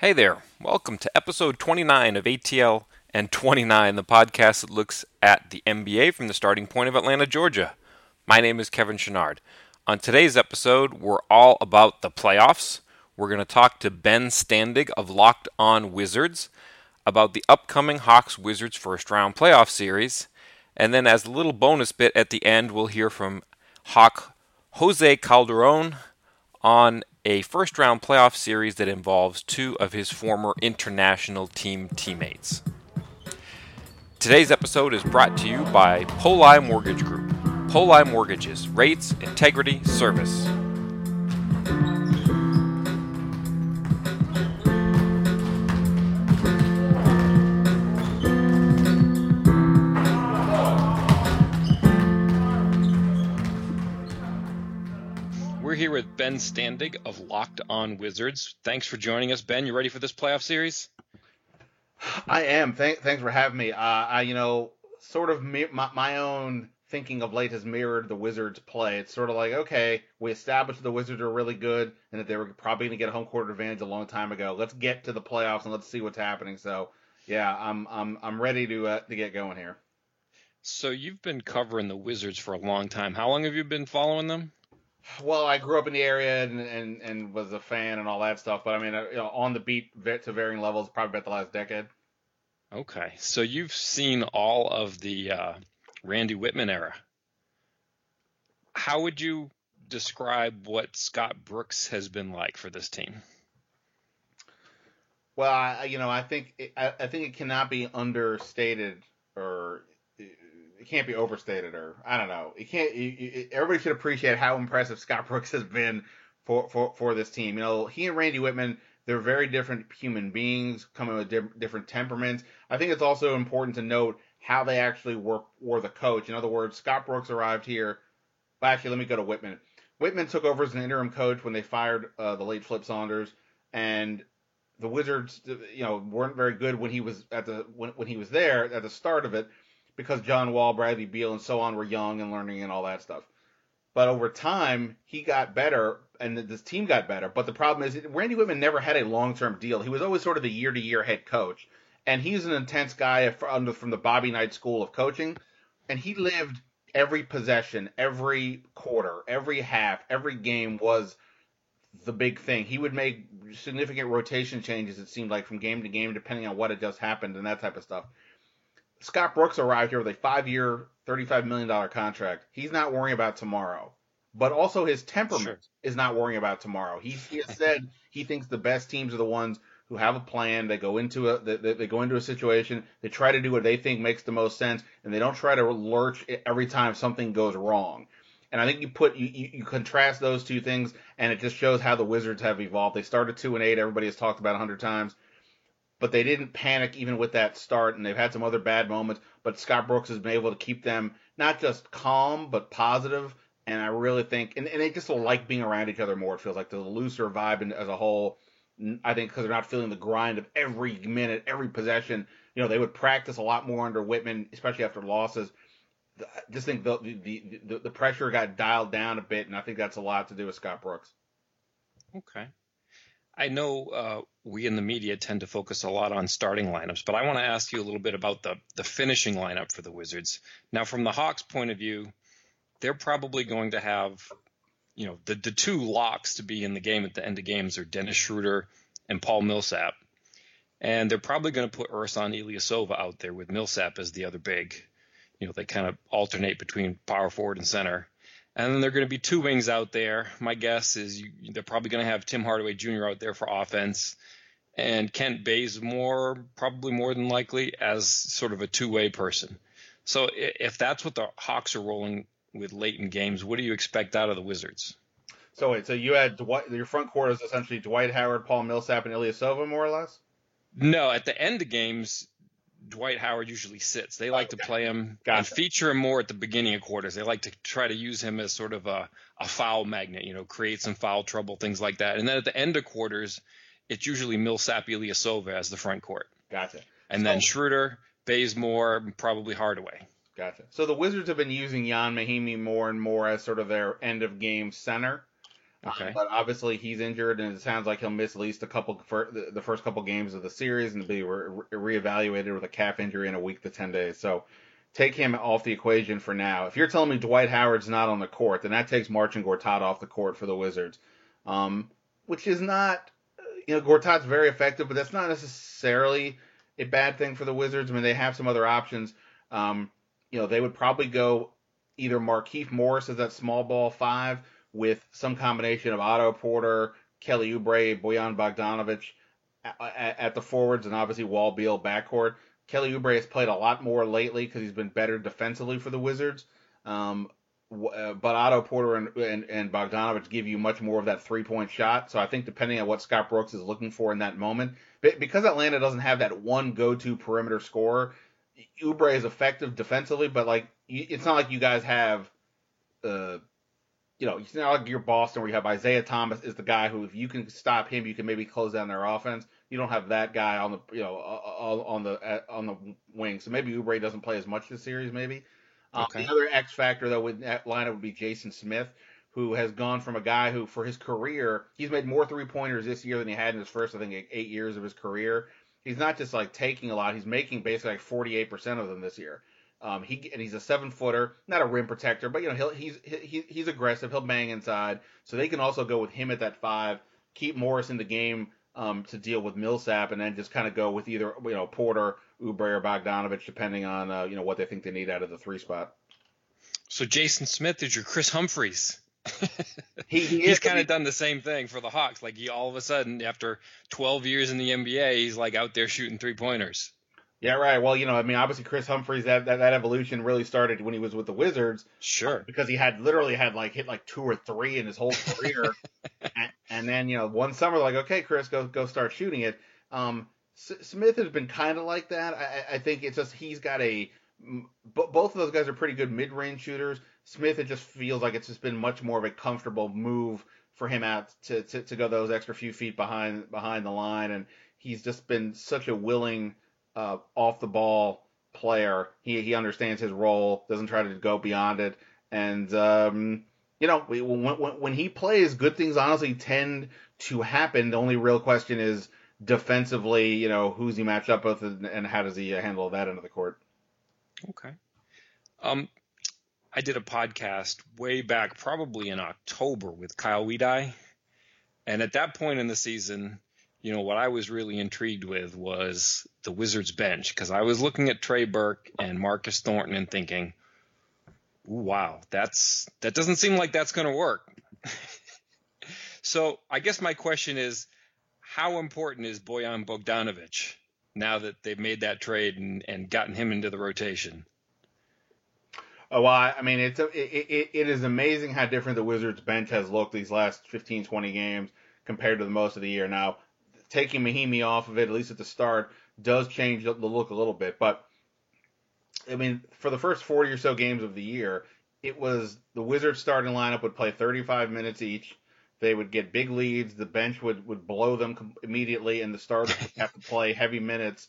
Hey there. Welcome to episode 29 of ATL and 29, the podcast that looks at the NBA from the starting point of Atlanta, Georgia. My name is Kevin Chouinard. On today's episode, we're all about the playoffs. We're going to talk to Ben Standig of Locked On Wizards about the upcoming Hawks Wizards first round playoff series. And then, as a little bonus bit at the end, we'll hear from Hawk Jose Calderon on a first round playoff series that involves two of his former international team teammates. Today's episode is brought to you by Poli Mortgage Group. Poli Mortgages, rates, integrity, service. Ben Standig of Locked On Wizards. Thanks for joining us, Ben. You ready for this playoff series? I am. Thank, thanks for having me. Uh, I, you know, sort of my, my own thinking of late has mirrored the Wizards' play. It's sort of like, okay, we established the Wizards are really good and that they were probably going to get a home court advantage a long time ago. Let's get to the playoffs and let's see what's happening. So, yeah, I'm I'm I'm ready to uh, to get going here. So you've been covering the Wizards for a long time. How long have you been following them? Well, I grew up in the area and, and, and was a fan and all that stuff, but I mean, uh, you know, on the beat to varying levels, probably about the last decade. Okay, so you've seen all of the uh, Randy Wittman era. How would you describe what Scott Brooks has been like for this team? Well, I, you know, I think it, I, I think it cannot be understated or it can't be overstated, or I don't know. It can't. everybody should appreciate how impressive Scott Brooks has been for, for, for this team. You know, he and Randy Wittman, they're very different human beings, coming with di- different temperaments. I think it's also important to note how they actually work were the coach. In other words, Scott Brooks arrived here. Well, actually, let me go to Wittman. Wittman took over as an interim coach when they fired uh, the late Flip Saunders, and the Wizards, you know, weren't very good when he was at the when, when he was there at the start of it because John Wall, Bradley Beal, and so on were young and learning and all that stuff. But over time, he got better, and this team got better. But the problem is, Randy Wittman never had a long-term deal. He was always sort of the year-to-year head coach, and he's an intense guy from the Bobby Knight School of Coaching, and he lived every possession, every quarter, every half, every game was the big thing. He would make significant rotation changes. It seemed like from game to game, depending on what had just happened and that type of stuff. Scott Brooks arrived here with a five year, $35 million contract. He's not worrying about tomorrow. But also his temperament sure. is not worrying about tomorrow. He, he has said he thinks the best teams are the ones who have a plan. They go into a they, they go into a situation. They try to do what they think makes the most sense, and they don't try to lurch every time something goes wrong. And I think you put you, you, you contrast those two things, and it just shows how the Wizards have evolved. They started two and eight. Everybody has talked about a hundred times but they didn't panic even with that start, and they've had some other bad moments. But Scott Brooks has been able to keep them not just calm but positive, and I really think, and, and they just like being around each other more. It feels like the looser vibe as a whole. I think because they're not feeling the grind of every minute, every possession. You know, they would practice a lot more under Wittman, especially after losses. I just think the, the the the pressure got dialed down a bit, and I think that's a lot to do with Scott Brooks. Okay. I know uh, we in the media tend to focus a lot on starting lineups, but I want to ask you a little bit about the the finishing lineup for the Wizards. Now, from the Hawks' point of view, they're probably going to have, you know, the the two locks to be in the game at the end of games are Dennis Schroeder and Paul Millsap, and they're probably going to put Ersan Ilyasova out there with Millsap as the other big. You know, they kind of alternate between power forward and center. And then they're going to be two wings out there. My guess is you, they're probably going to have Tim Hardaway Jr. out there for offense, and Kent Bazemore probably more than likely as sort of a two-way person. So if that's what the Hawks are rolling with late in games, what do you expect out of the Wizards? So wait, so you had Dwight, your front court is essentially Dwight Howard, Paul Millsap, and Ilya Ilyasova, more or less. No, at the end of games, Dwight Howard usually sits. They like okay. to play him gotcha. and feature him more at the beginning of quarters. They like to try to use him as sort of a, a foul magnet, you know, create some foul trouble, things like that. And then at the end of quarters, it's usually Millsap Ilyasova as the front court. Gotcha. And so, then Schroeder, Bazemore, probably Hardaway. Gotcha. So the Wizards have been using Ian Mahinmi more and more as sort of their end of game center. Okay. But obviously he's injured, and it sounds like he'll miss at least a couple for the first couple games of the series and be re- reevaluated with a calf injury in a week to ten days. So take him off the equation for now. If you're telling me Dwight Howard's not on the court, then that takes Marcin Gortat off the court for the Wizards, um, which is not, you know, Gortat's very effective, but that's not necessarily a bad thing for the Wizards. I mean, they have some other options. Um, you know, they would probably go either Markieff Morris as that small ball five with some combination of Otto Porter, Kelly Oubre, Bojan Bogdanovic at, the forwards, and obviously Wall Beal backcourt. Kelly Oubre has played a lot more lately because he's been better defensively for the Wizards. Um, uh, but Otto Porter and, and, and Bogdanovic give you much more of that three point shot. So I think depending on what Scott Brooks is looking for in that moment, because Atlanta doesn't have that one go to perimeter scorer, Oubre is effective defensively, but like it's not like you guys have, uh, you know, it's not like you're Boston where you have Isaiah Thomas is the guy who if you can stop him, you can maybe close down their offense. You don't have that guy on the you know on the on the wing, so maybe Oubre doesn't play as much this series, maybe. Um, the other X factor though with that lineup would be Jason Smith, who has gone from a guy who for his career he's made more three pointers this year than he had in his first I think eight years of his career. He's not just like taking a lot; he's making basically like 48 percent of them this year. Um, he and he's a seven footer, not a rim protector, but you know he'll, he's he, he's aggressive. He'll bang inside, so they can also go with him at that five, keep Morris in the game um, to deal with Millsap, and then just kind of go with either you know Porter, Oubre, or Bogdanovich, depending on uh, you know what they think they need out of the three spot. So Jason Smith is your Kris Humphries. he, he he's kind of done the same thing for the Hawks. Like he all of a sudden, after 12 years in the NBA, he's like out there shooting three pointers. Yeah, right. Well, you know, I mean, obviously Kris Humphries that, that that evolution really started when he was with the Wizards. Sure. Because he had literally had like hit like two or three in his whole career, and, and, then you know one summer like okay, Kris go go start shooting it. Um, S- Smith has been kind of like that. I, I think it's just he's got a both of those guys are pretty good mid-range shooters. Smith, it just feels like it's just been much more of a comfortable move for him out to, to, to go those extra few feet behind behind the line, and he's just been such a willing uh, off the ball player. He he understands his role, doesn't try to go beyond it, and um, you know when, when, when he plays, good things honestly tend to happen. The only real question is defensively, you know, who's he matched up with, and, and how does he handle that end of the court? Okay. Um, I did a podcast way back, probably in October, with Kyle Weidie, and at that point in the season, you know, what I was really intrigued with was the Wizards bench because I was looking at Trey Burke and Marcus Thornton and thinking, wow, that's that doesn't seem like that's going to work. so I guess my question is, how important is Bojan Bogdanovic now that they've made that trade and, and gotten him into the rotation? Oh, well, I mean, it's a, it, it, it is amazing how different the Wizards bench has looked these last 15, 20 games compared to the most of the year. Now, taking Mahinmi off of it, at least at the start, does change the look a little bit. But I mean, for the first 40 or so games of the year, it was the Wizards starting lineup would play 35 minutes each. They would get big leads. The bench would, would blow them immediately, and the starters would have to play heavy minutes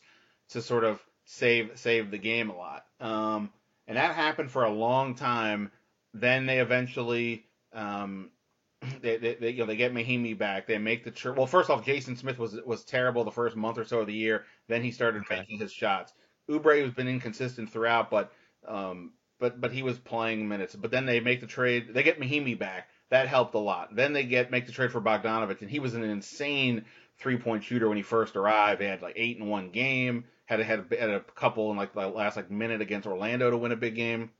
to sort of save save the game a lot. Um, and that happened for a long time. Then they eventually um, they, they, they, you know they get Mahinmi back. They make the trip. Well, first off, Jason Smith was was terrible the first month or so of the year. Then he started okay. making his shots. Oubre has been inconsistent throughout, but um, but but he was playing minutes. But then they make the trade. They get Mahinmi back. That helped a lot. Then they get make the trade for Bogdanovich, and he was an insane three point shooter when he first arrived. He had like eight in one game. Had a, had a, had a couple in like the last like minute against Orlando to win a big game.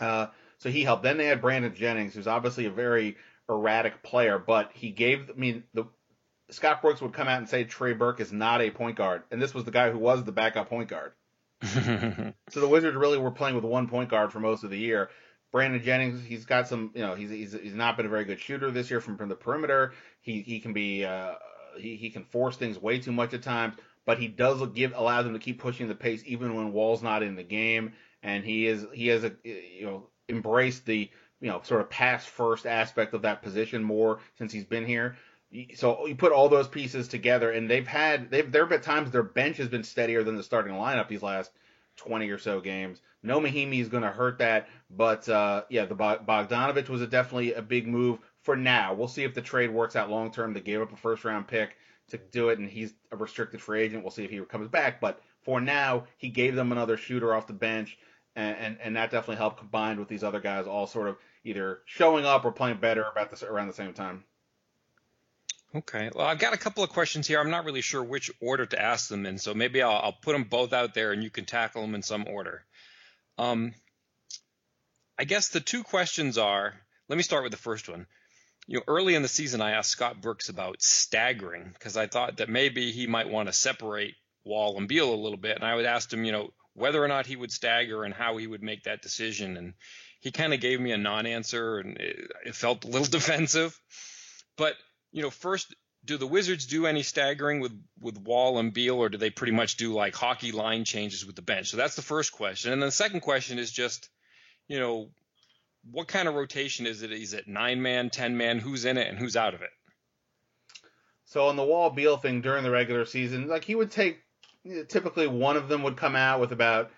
Uh, so he helped. Then they had Brandon Jennings, who's obviously a very erratic player, but he gave. I mean, the Scott Brooks would come out and say Trey Burke is not a point guard, and this was the guy who was the backup point guard. so the Wizards really were playing with one point guard for most of the year. Brandon Jennings, he's got some, you know, he's he's, he's not been a very good shooter this year from, from the perimeter. He he can be uh, he he can force things way too much at times, but he does give allow them to keep pushing the pace even when Wall's not in the game, and he is he has a you know embraced the you know, sort of pass first aspect of that position more since he's been here. So you put all those pieces together, and they've had they've there have been times their bench has been steadier than the starting lineup these last 20 or so games. No Mahinmi is going to hurt that, but uh, yeah, the Bogdanovich was a definitely a big move for now. We'll see if the trade works out long term. They gave up a first round pick to do it, and he's a restricted free agent. We'll see if he comes back. But for now, he gave them another shooter off the bench, and and, and that definitely helped combined with these other guys all sort of either showing up or playing better about this around the same time. Okay. Well, I've got a couple of questions here. I'm not really sure which order to ask them in, so maybe I'll, I'll put them both out there and you can tackle them in some order. Um, I guess the two questions are. Let me start with the first one. You know, early in the season, I asked Scott Brooks about staggering because I thought that maybe he might want to separate Wall and Beal a little bit, and I would ask him, you know, whether or not he would stagger and how he would make that decision, and he kind of gave me a non-answer, and it, it felt a little defensive. But you know, first, do the Wizards do any staggering with with Wall and Beal, or do they pretty much do like hockey line changes with the bench? So that's the first question, and then the second question is just, you know, what kind of rotation is it? Is it nine man, ten man? Who's in it and who's out of it? So on the Wall Beal thing during the regular season, like he would take typically one of them would come out with about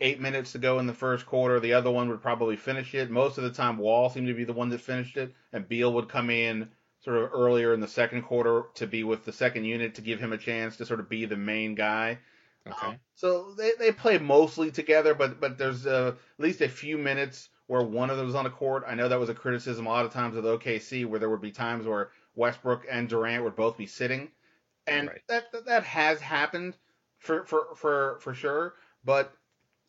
eight minutes to go in the first quarter. The other one would probably finish it. Most of the time, Wall seemed to be the one that finished it, and Beal would come in sort of earlier in the second quarter to be with the second unit to give him a chance to sort of be the main guy. Okay. Um, so they, they play mostly together, but but there's uh, at least a few minutes where one of them was on the court. I know that was a criticism a lot of times with OKC, where there would be times where Westbrook and Durant would both be sitting, and right. that, that that has happened for for for for sure. But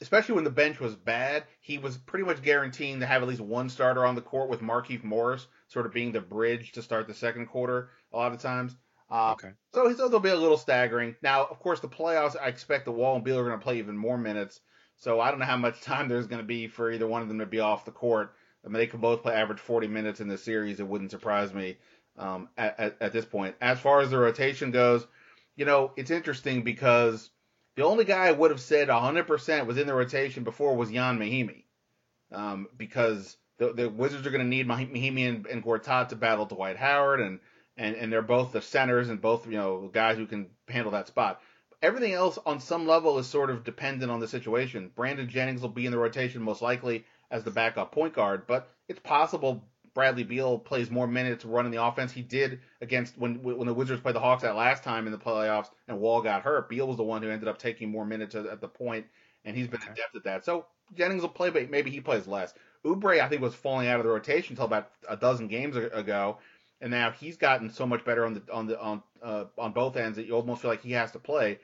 especially when the bench was bad, he was pretty much guaranteeing to have at least one starter on the court with Markieff Morris sort of being the bridge to start the second quarter a lot of times. Uh, okay. So, so they'll be a little staggering. Now, of course, the playoffs, I expect the Wall and Beal are going to play even more minutes. So I don't know how much time there's going to be for either one of them to be off the court. I mean, they could both play average 40 minutes in the series. It wouldn't surprise me um, at, at, at this point. As far as the rotation goes, you know, it's interesting because the only guy I would have said 100% was in the rotation before was Ian Mahinmi. Um, because the, the Wizards are going to need Mahinmi and, and Gortat to battle Dwight Howard, and, and, and they're both the centers and both, you know, guys who can handle that spot. Everything else on some level is sort of dependent on the situation. Brandon Jennings will be in the rotation most likely as the backup point guard, but it's possible Bradley Beal plays more minutes running the offense. He did against when when the Wizards played the Hawks that last time in the playoffs and Wall got hurt. Beal was the one who ended up taking more minutes at, the point, and he's been okay. adept at that. So Jennings will play, but maybe he plays less. Oubre, I think, was falling out of the rotation until about a dozen games ago, and now he's gotten so much better on the on the on uh, on both ends that you almost feel like he has to play.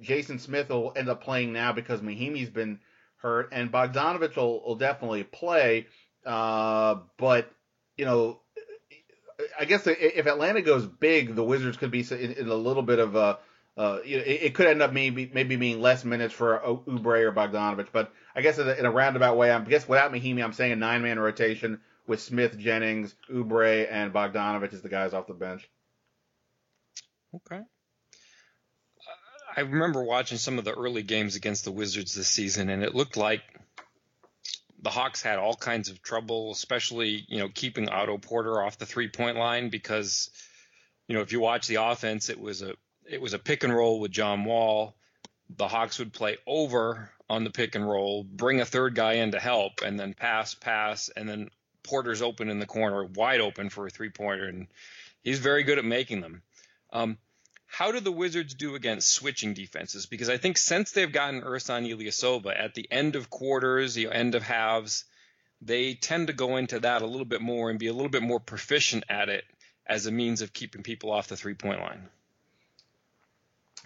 Jason Smith will end up playing now because Mahinmi's been hurt, and Bogdanovich will, will definitely play. Uh, but you know, I guess if Atlanta goes big, the Wizards could be in, in a little bit of a. Uh, you know, it, it, could end up maybe maybe being less minutes for Oubre or Bogdanovich, but I guess in a, in a roundabout way, I guess without Mahinmi, I'm saying a nine man rotation with Smith, Jennings, Oubre, and Bogdanovich as the guys off the bench. Okay. I remember watching some of the early games against the Wizards this season, and it looked like the Hawks had all kinds of trouble, especially you know keeping Otto Porter off the three point line because you know if you watch the offense, it was a it was a pick and roll with John Wall. The Hawks would play over on the pick and roll, bring a third guy in to help, and then pass, pass, and then Porter's open in the corner, wide open for a three pointer, and he's very good at making them. Um, how do the Wizards do against switching defenses? Because I think since they've gotten Ersan Ilyasova at the end of quarters, the end of halves, they tend to go into that a little bit more and be a little bit more proficient at it as a means of keeping people off the three point line.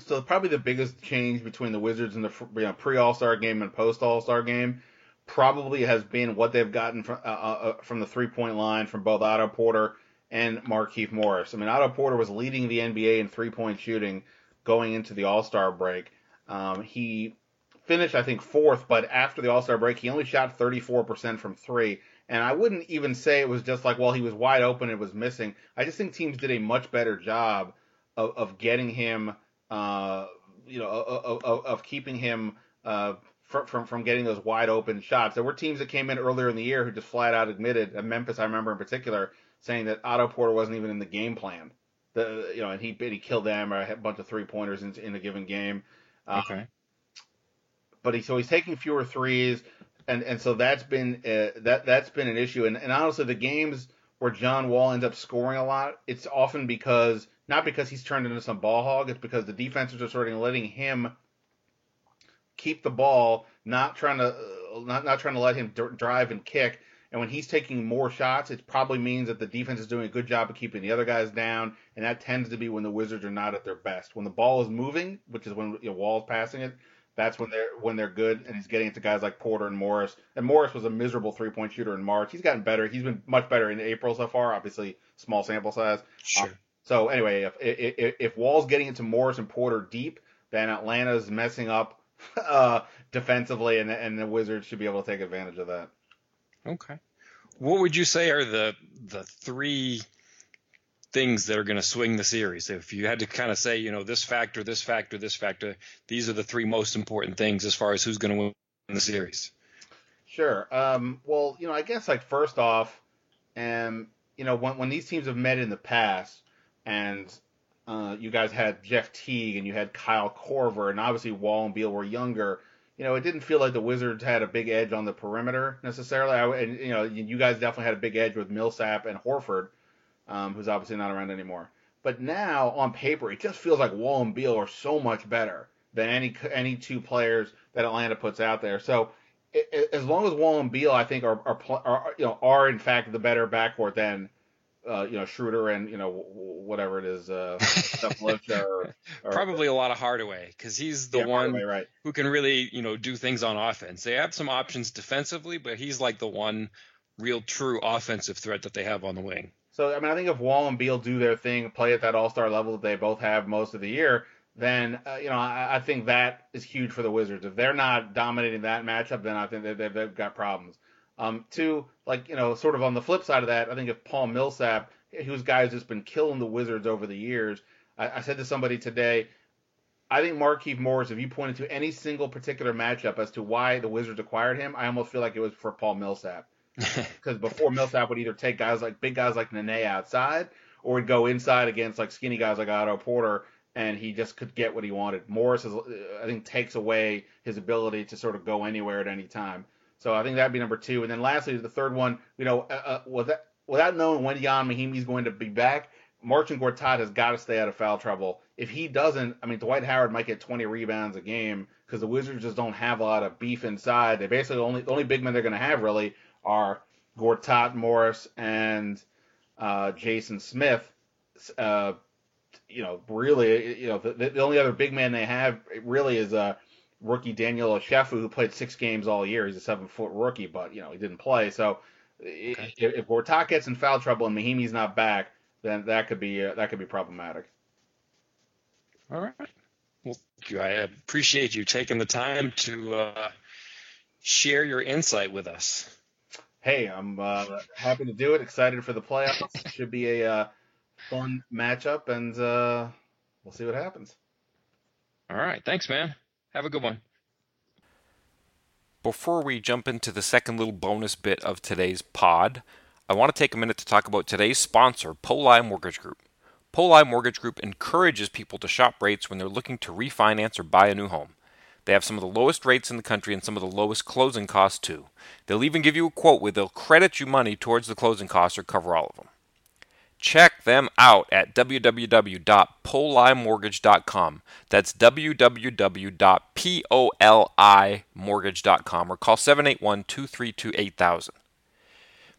So probably the biggest change between the Wizards and the you know, pre All Star game and post All Star game probably has been what they've gotten from uh, uh, from the three point line from both Otto Porter and Markieff Morris. I mean, Otto Porter was leading the NBA in three point shooting going into the All Star break. Um, he finished, I think, fourth, but after the All Star break, he only shot 34% from three. And I wouldn't even say it was just like, well, he was wide open, it was missing. I just think teams did a much better job of, of getting him, uh, you know, of, of, of keeping him uh, from, from from getting those wide open shots. There were teams that came in earlier in the year who just flat out admitted, and Memphis, I remember in particular, saying that Otto Porter wasn't even in the game plan. The you know, and he he killed them or a bunch of three pointers in, in a given game. Uh, okay. but he so he's taking fewer threes, and and so that's been uh, that that's been an issue. And and honestly, the games where John Wall ends up scoring a lot, it's often because not because he's turned into some ball hog, it's because the defenses are sort of letting him keep the ball, not trying to uh, not not trying to let him d- drive and kick. And when he's taking more shots, it probably means that the defense is doing a good job of keeping the other guys down, and that tends to be when the Wizards are not at their best. When the ball is moving, which is when you know, Wall's passing it, that's when they're when they're good, and he's getting it to guys like Porter and Morris. And Morris was a miserable three point shooter in March. He's gotten better. He's been much better in April so far. Obviously, small sample size. Sure. Um, so anyway, if, if if Wall's getting into Morris and Porter deep, then Atlanta's messing up uh, defensively, and and the Wizards should be able to take advantage of that. Okay. What would you say are the the three things that are going to swing the series? If you had to kind of say, you know, this factor, this factor, this factor, these are the three most important things as far as who's going to win the series. Sure. Um, well, you know, I guess like first off, um, you know, when when these teams have met in the past, and uh, you guys had Jeff Teague and you had Kyle Korver, and obviously Wall and Beal were younger. You know, it didn't feel like the Wizards had a big edge on the perimeter necessarily. I, and you know, you guys definitely had a big edge with Millsap and Horford, um, who's obviously not around anymore. But now on paper, it just feels like Wall and Beal are so much better than any any two players that Atlanta puts out there. So it, as long as Wall and Beal, I think are, are, are you know are in fact the better backcourt than uh, you know Schroeder and you know whatever it is, uh, or, or, probably a lot of Hardaway because he's the yeah, one Hardaway, right. who can really you know do things on offense. They have some options defensively, but he's like the one real true offensive threat that they have on the wing. So I mean, I think if Wall and Beal do their thing, play at that All Star level that they both have most of the year, then uh, you know I, I, think that is huge for the Wizards. If they're not dominating that matchup, then I think they, they've got problems. Um, two, like you know, sort of on the flip side of that, I think if Paul Millsap, who's guy has just been killing the Wizards over the years, I, I said to somebody today, I think Markieff Morris, if you pointed to any single particular matchup as to why the Wizards acquired him, I almost feel like it was for Paul Millsap. Because before Millsap would either take guys like big guys like Nene outside, or would go inside against like skinny guys like Otto Porter, and he just could get what he wanted. Morris, is, I think, takes away his ability to sort of go anywhere at any time. So I think that'd be number two. And then lastly, the third one, you know, uh, uh, without, without knowing when Ian Mahinmi is going to be back, Marcin Gortat has got to stay out of foul trouble. If he doesn't, I mean, Dwight Howard might get 20 rebounds a game because the Wizards just don't have a lot of beef inside. They basically only the only big men they're going to have really are Gortat, Morris, and uh, Jason Smith. Uh, you know, really, you know, the, the, only other big man they have really is uh, rookie Daniel Ochefu, who played six games all year. He's a seven foot rookie, but you know he didn't play. So okay. if, if Gortat gets in foul trouble and Mahinmi's not back, then that could be uh, that could be problematic. All right. Well, thank you. I appreciate you taking the time to uh, share your insight with us. Hey, I'm uh, happy to do it. Excited for the playoffs. Should be a uh, fun matchup, and uh, we'll see what happens. All right. Thanks, man. Have a good one. Before we jump into the second little bonus bit of today's pod, I want to take a minute to talk about today's sponsor, Poli Mortgage Group. Poli Mortgage Group encourages people to shop rates when they're looking to refinance or buy a new home. They have some of the lowest rates in the country and some of the lowest closing costs too. They'll even give you a quote where they'll credit you money towards the closing costs or cover all of them. Check them out at www.polimortgage.com. That's www.polimortgage.com or call 781 232 8000.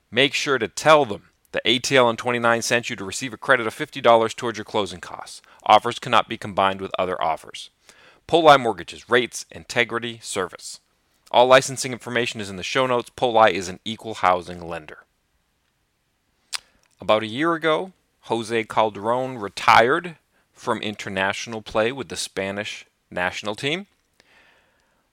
Make sure to tell them the ATL and 29 sent you to receive a credit of $50 towards your closing costs. Offers cannot be combined with other offers. Poli Mortgages, rates, integrity, service. All licensing information is in the show notes. Poli is an equal housing lender. About a year ago, Jose Calderon retired from international play with the Spanish national team.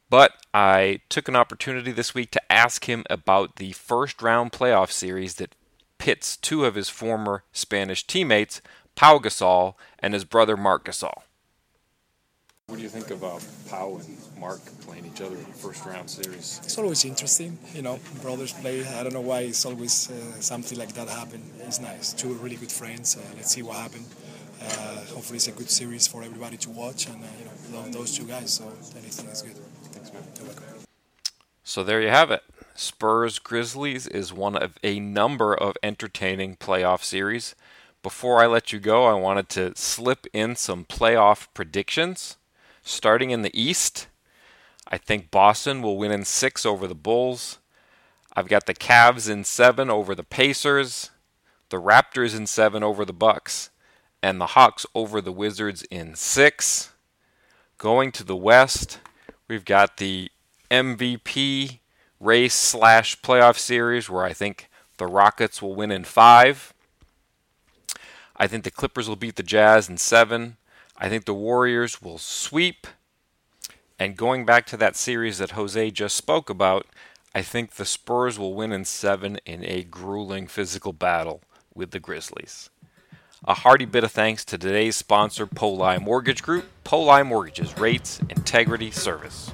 But I took an opportunity this week to ask him about the first round playoff series that pits two of his former Spanish teammates, Pau Gasol and his brother Marc Gasol. What do you think about Pau and Marc playing each other in the first round series? It's always interesting, you know. Brothers play. I don't know why it's always uh, something like that happen. It's nice. Two really good friends. Uh, let's see what happens. Uh, hopefully, it's a good series for everybody to watch, and uh, you know, love those two guys. So anything is good. Thanks, man. So there you have it. Spurs Grizzlies is one of a number of entertaining playoff series. Before I let you go, I wanted to slip in some playoff predictions. Starting in the East, I think Boston will win in six over the Bulls. I've got the Cavs in seven over the Pacers, the Raptors in seven over the Bucks, and the Hawks over the Wizards in six. Going to the West, we've got the MVP race slash playoff series where I think the Rockets will win in five. I think the Clippers will beat the Jazz in seven. I think the Warriors will sweep. And going back to that series that Jose just spoke about, I think the Spurs will win in seven in a grueling physical battle with the Grizzlies. A hearty bit of thanks to today's sponsor, Poli Mortgage Group. Poli Mortgages rates, integrity, service.